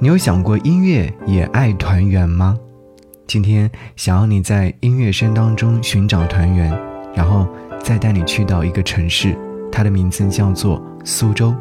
你有想过音乐也爱团圆吗？今天想要你在音乐声当中寻找团圆，然后再带你去到一个城市，它的名字叫做苏州。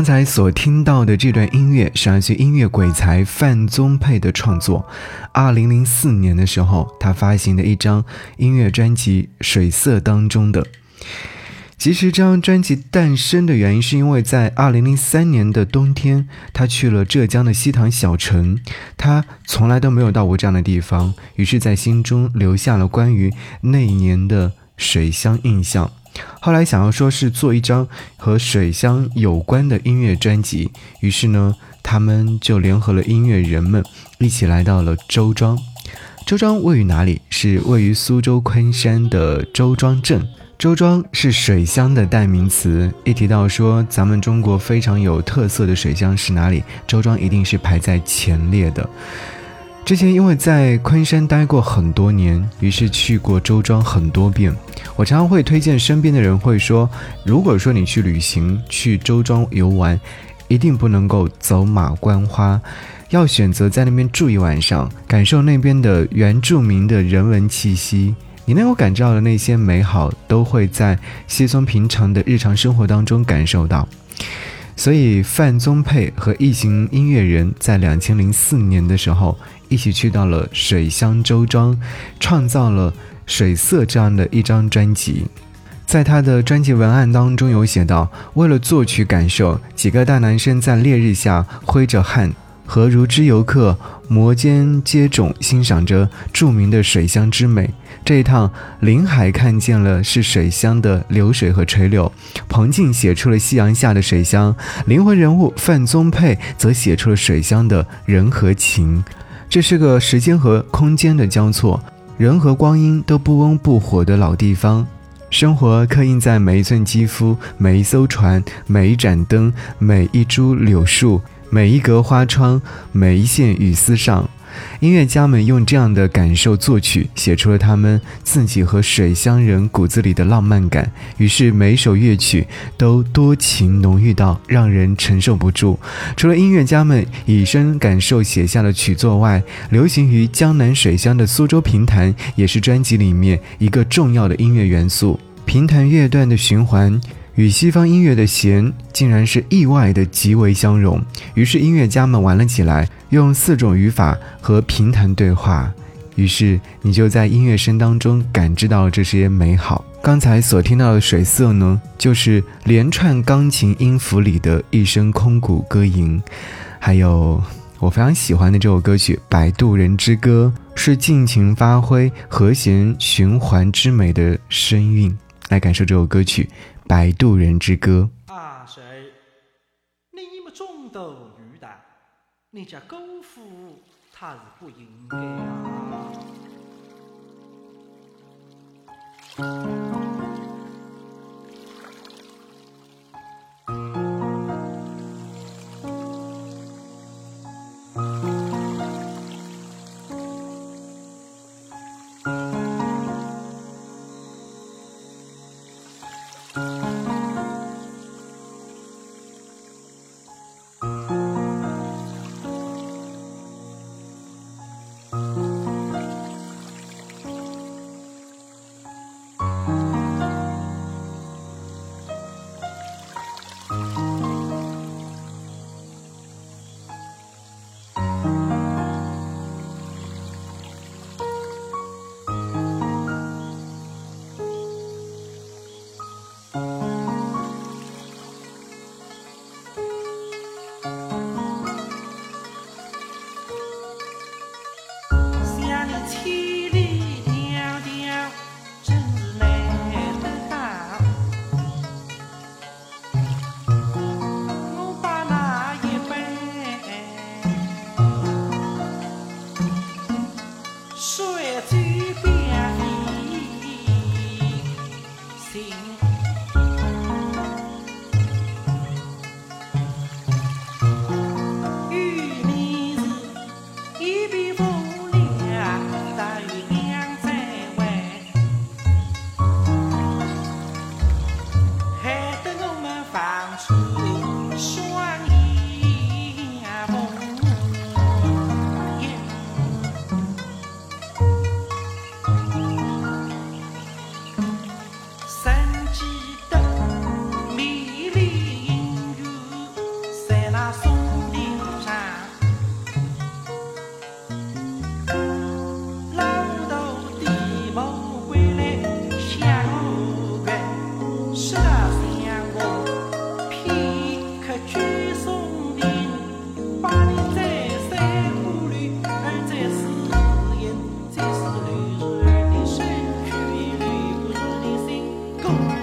刚才所听到的这段音乐是来自音乐鬼才范宗沛的创作。二零零四年的时候，他发行的一张音乐专辑《水色》当中的。其实这张专辑诞生的原因，是因为在二零零三年的冬天，他去了浙江的西塘小城，他从来都没有到过这样的地方，于是，在心中留下了关于那一年的水乡印象。后来想要说是做一张和水乡有关的音乐专辑，于是呢，他们就联合了音乐人们一起来到了周庄。周庄位于哪里？是位于苏州昆山的周庄镇。周庄是水乡的代名词，一提到说咱们中国非常有特色的水乡是哪里，周庄一定是排在前列的。之前因为在昆山待过很多年，于是去过周庄很多遍。我常常会推荐身边的人，会说，如果说你去旅行去周庄游玩，一定不能够走马观花，要选择在那边住一晚上，感受那边的原住民的人文气息。你能够感知到的那些美好，都会在稀松平常的日常生活当中感受到。所以范宗沛和一行音乐人在两千零四年的时候，一起去到了水乡周庄，创造了《水色》这样的一张专辑。在他的专辑文案当中有写到：为了作曲感受，几个大男生在烈日下挥着汗，和如织游客摩肩接踵，欣赏着著名的水乡之美。这一趟，林海看见了是水乡的流水和垂柳，彭静写出了夕阳下的水乡，灵魂人物范宗沛则写出了水乡的人和情。这是个时间和空间的交错，人和光阴都不温不火的老地方，生活刻印在每一寸肌肤、每一艘船、每一盏灯、每一株柳树、每一格花窗、每一线雨丝上。音乐家们用这样的感受作曲，写出了他们自己和水乡人骨子里的浪漫感。于是每首乐曲都多情浓郁到让人承受不住。除了音乐家们以身感受写下的曲作外，流行于江南水乡的苏州评弹也是专辑里面一个重要的音乐元素。评弹乐段的循环。与西方音乐的弦竟然是意外的极为相融，于是音乐家们玩了起来，用四种语法和平弹对话，于是你就在音乐声当中感知到这些美好。刚才所听到的水色呢，就是连串钢琴音符里的一声空谷歌吟，还有我非常喜欢的这首歌曲《摆渡人之歌》，是尽情发挥和弦循环之美的声韵，来感受这首歌曲。摆渡人之歌。啊，谁？你们中斗鱼的，你家狗夫他是不应该啊。你是。Thank you.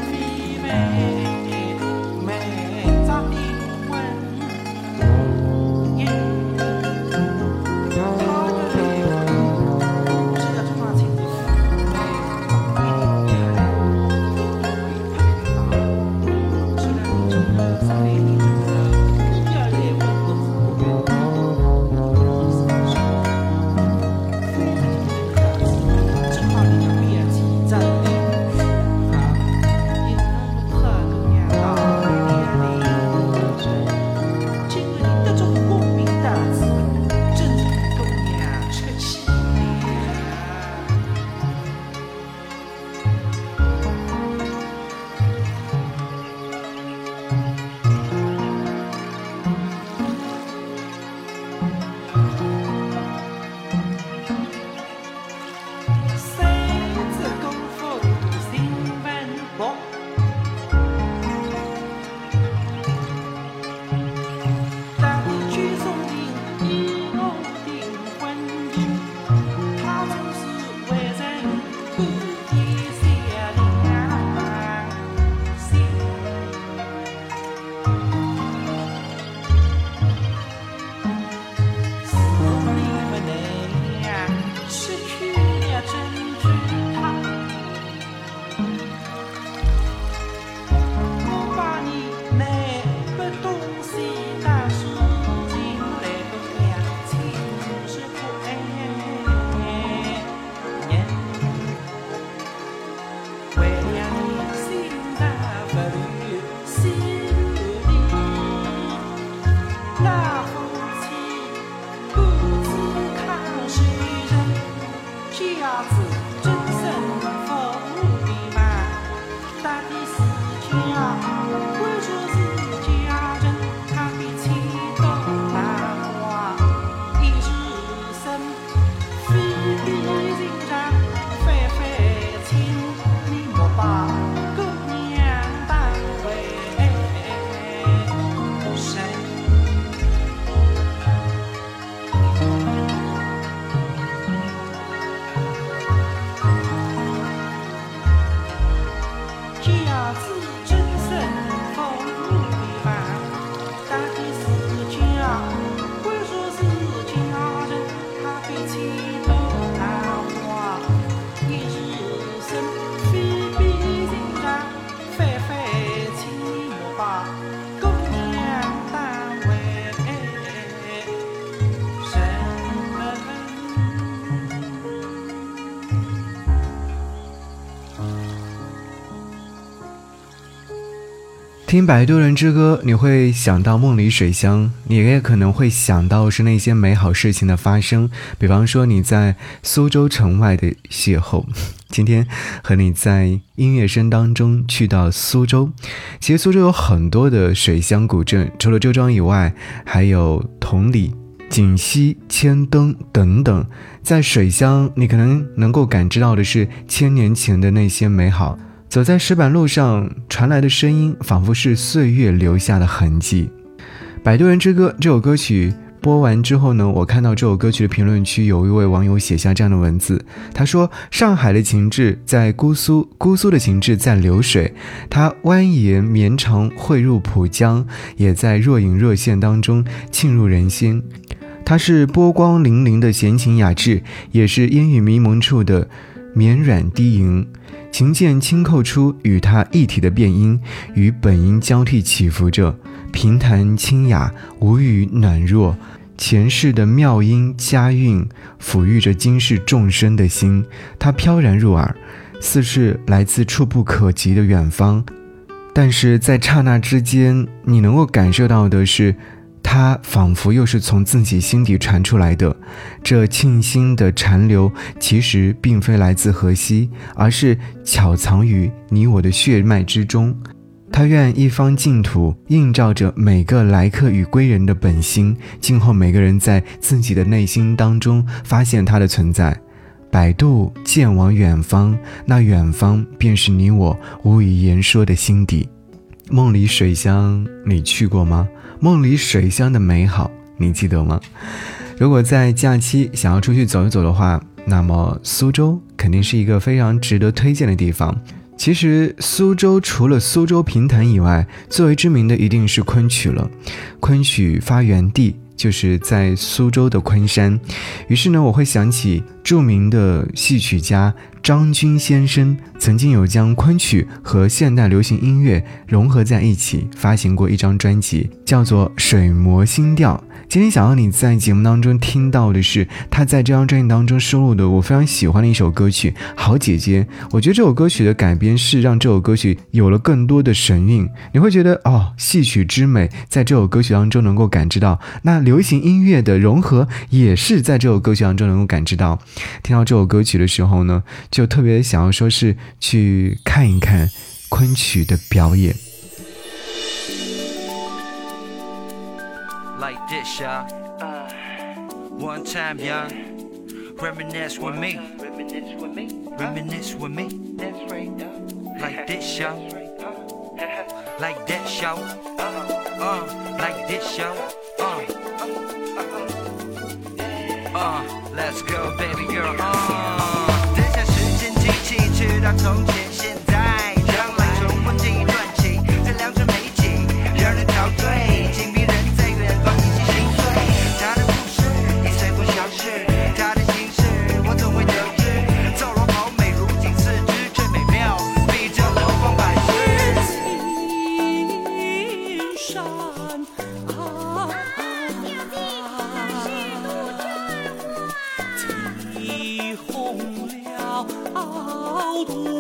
听《摆渡人之歌》，你会想到梦里水乡，你也可能会想到是那些美好事情的发生，比方说你在苏州城外的邂逅。今天和你在音乐声当中去到苏州，其实苏州有很多的水乡古镇，除了周庄以外，还有同里、锦溪、千灯等等。在水乡，你可能能够感知到的是千年前的那些美好。走在石板路上传来的声音，仿佛是岁月留下的痕迹。《摆渡人之歌》这首歌曲播完之后呢，我看到这首歌曲的评论区有一位网友写下这样的文字，他说：“上海的情致在姑苏，姑苏的情致在流水，它蜿蜒绵长汇入浦江，也在若隐若现当中沁入人心。它是波光粼粼的闲情雅致，也是烟雨迷蒙处的绵软低吟。”琴键轻扣出与它一体的变音，与本音交替起伏着，平弹清雅，无语暖弱。前世的妙音佳韵，抚育着今世众生的心。它飘然入耳，似是来自触不可及的远方，但是在刹那之间，你能够感受到的是。它仿佛又是从自己心底传出来的，这沁心的禅流，其实并非来自河西，而是巧藏于你我的血脉之中。他愿一方净土映照着每个来客与归人的本心，静候每个人在自己的内心当中发现它的存在。摆渡渐往远方，那远方便是你我无以言说的心底。梦里水乡，你去过吗？梦里水乡的美好，你记得吗？如果在假期想要出去走一走的话，那么苏州肯定是一个非常值得推荐的地方。其实苏州除了苏州评弹以外，最为知名的一定是昆曲了。昆曲发源地就是在苏州的昆山，于是呢，我会想起著名的戏曲家张军先生，曾经有将昆曲和现代流行音乐融合在一起，发行过一张专辑，叫做《水磨新调》。今天想要你在节目当中听到的是他在这张专辑当中收录的我非常喜欢的一首歌曲《好姐姐》。我觉得这首歌曲的改编是让这首歌曲有了更多的神韵。你会觉得哦，戏曲之美在这首歌曲当中能够感知到，那流行音乐的融合也是在这首歌曲当中能够感知到。听到这首歌曲的时候呢，就特别想要说是去看一看昆曲的表演。like this, y'all. Uh, One time, y'all. Reminisce with me. Reminisce with me. Reminisce with me. That's right, uh. Like this, y'all. Uh, Like that, y'all. Uh, like this, y'all. Uh. Uh, let's go, baby girl. Uh. 等下时间机器去到从前、现在， 杜鹃，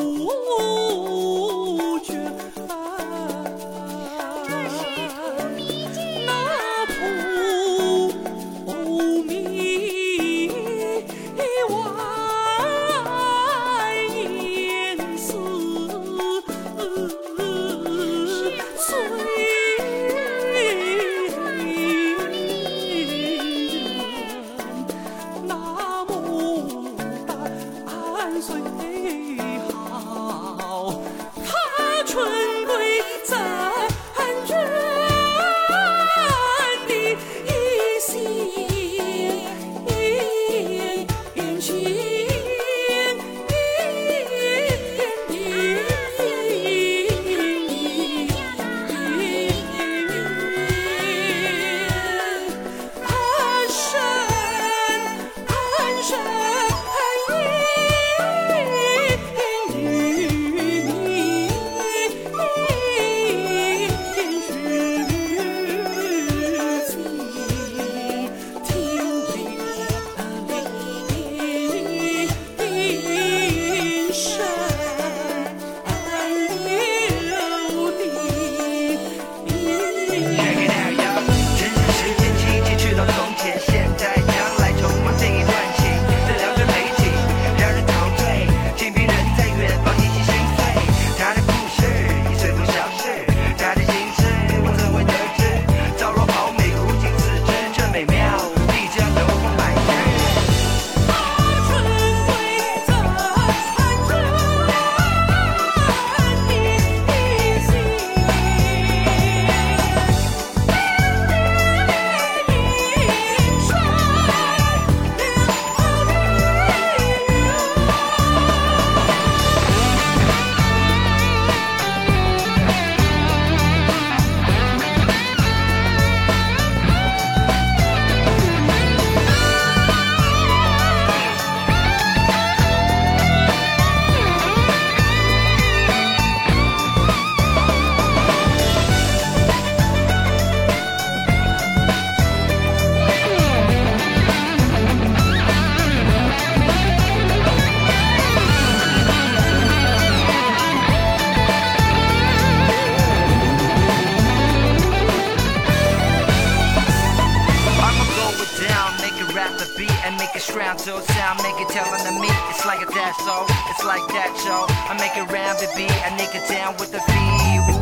and make it shroud to sound, make it tell on the meat. It's like a dash so, it's like that show. I make it round the beat, I make it down with the beat.